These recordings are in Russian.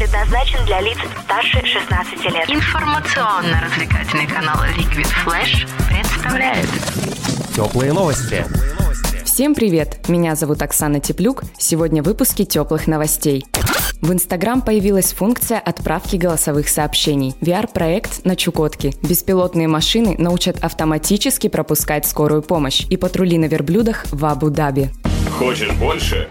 предназначен для лиц старше 16 лет. Информационно-развлекательный канал Liquid Flash представляет Теплые новости. Всем привет! Меня зовут Оксана Теплюк. Сегодня в выпуске теплых новостей. В Инстаграм появилась функция отправки голосовых сообщений. VR-проект на Чукотке. Беспилотные машины научат автоматически пропускать скорую помощь и патрули на верблюдах в Абу-Даби. Хочешь больше?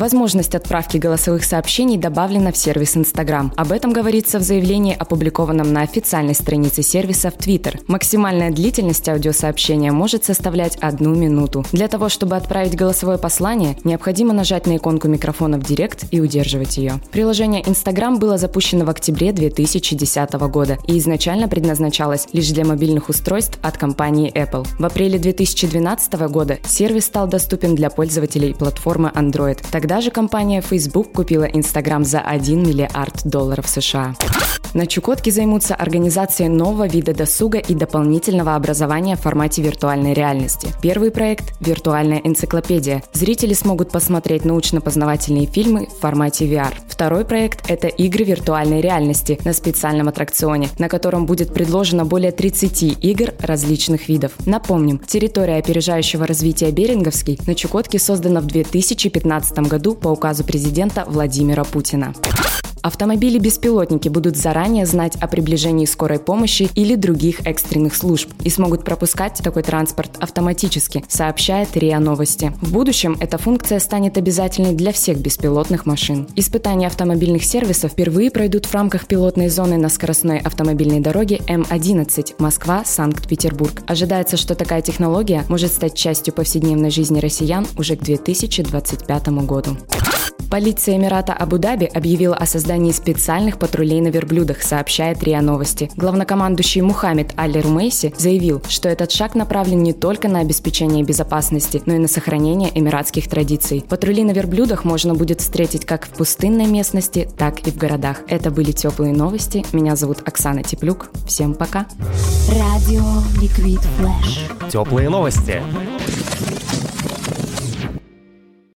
Возможность отправки голосовых сообщений добавлена в сервис Instagram. Об этом говорится в заявлении, опубликованном на официальной странице сервиса в Twitter. Максимальная длительность аудиосообщения может составлять одну минуту. Для того, чтобы отправить голосовое послание, необходимо нажать на иконку микрофона в Директ и удерживать ее. Приложение Instagram было запущено в октябре 2010 года и изначально предназначалось лишь для мобильных устройств от компании Apple. В апреле 2012 года сервис стал доступен для пользователей платформы Android. Тогда же компания Facebook купила Instagram за 1 миллиард долларов США. На Чукотке займутся организацией нового вида досуга и дополнительного образования в формате виртуальной реальности. Первый проект – виртуальная энциклопедия. Зрители смогут посмотреть научно-познавательные фильмы в формате VR. Второй проект – это игры виртуальной реальности на специальном аттракционе, на котором будет предложено более 30 игр различных видов. Напомним, территория опережающего развития Беринговский на Чукотке создана в 2015 году по указу президента Владимира Путина. Автомобили-беспилотники будут заранее знать о приближении скорой помощи или других экстренных служб и смогут пропускать такой транспорт автоматически, сообщает РИА Новости. В будущем эта функция станет обязательной для всех беспилотных машин. Испытания автомобильных сервисов впервые пройдут в рамках пилотной зоны на скоростной автомобильной дороге М11 Москва-Санкт-Петербург. Ожидается, что такая технология может стать частью повседневной жизни россиян уже к 2025 году. Полиция Эмирата Абу-Даби объявила о создании специальных патрулей на верблюдах, сообщает РИА Новости. Главнокомандующий Мухаммед Али Румейси заявил, что этот шаг направлен не только на обеспечение безопасности, но и на сохранение эмиратских традиций. Патрули на верблюдах можно будет встретить как в пустынной местности, так и в городах. Это были теплые новости. Меня зовут Оксана Теплюк. Всем пока. Радио Liquid Flash. Теплые новости.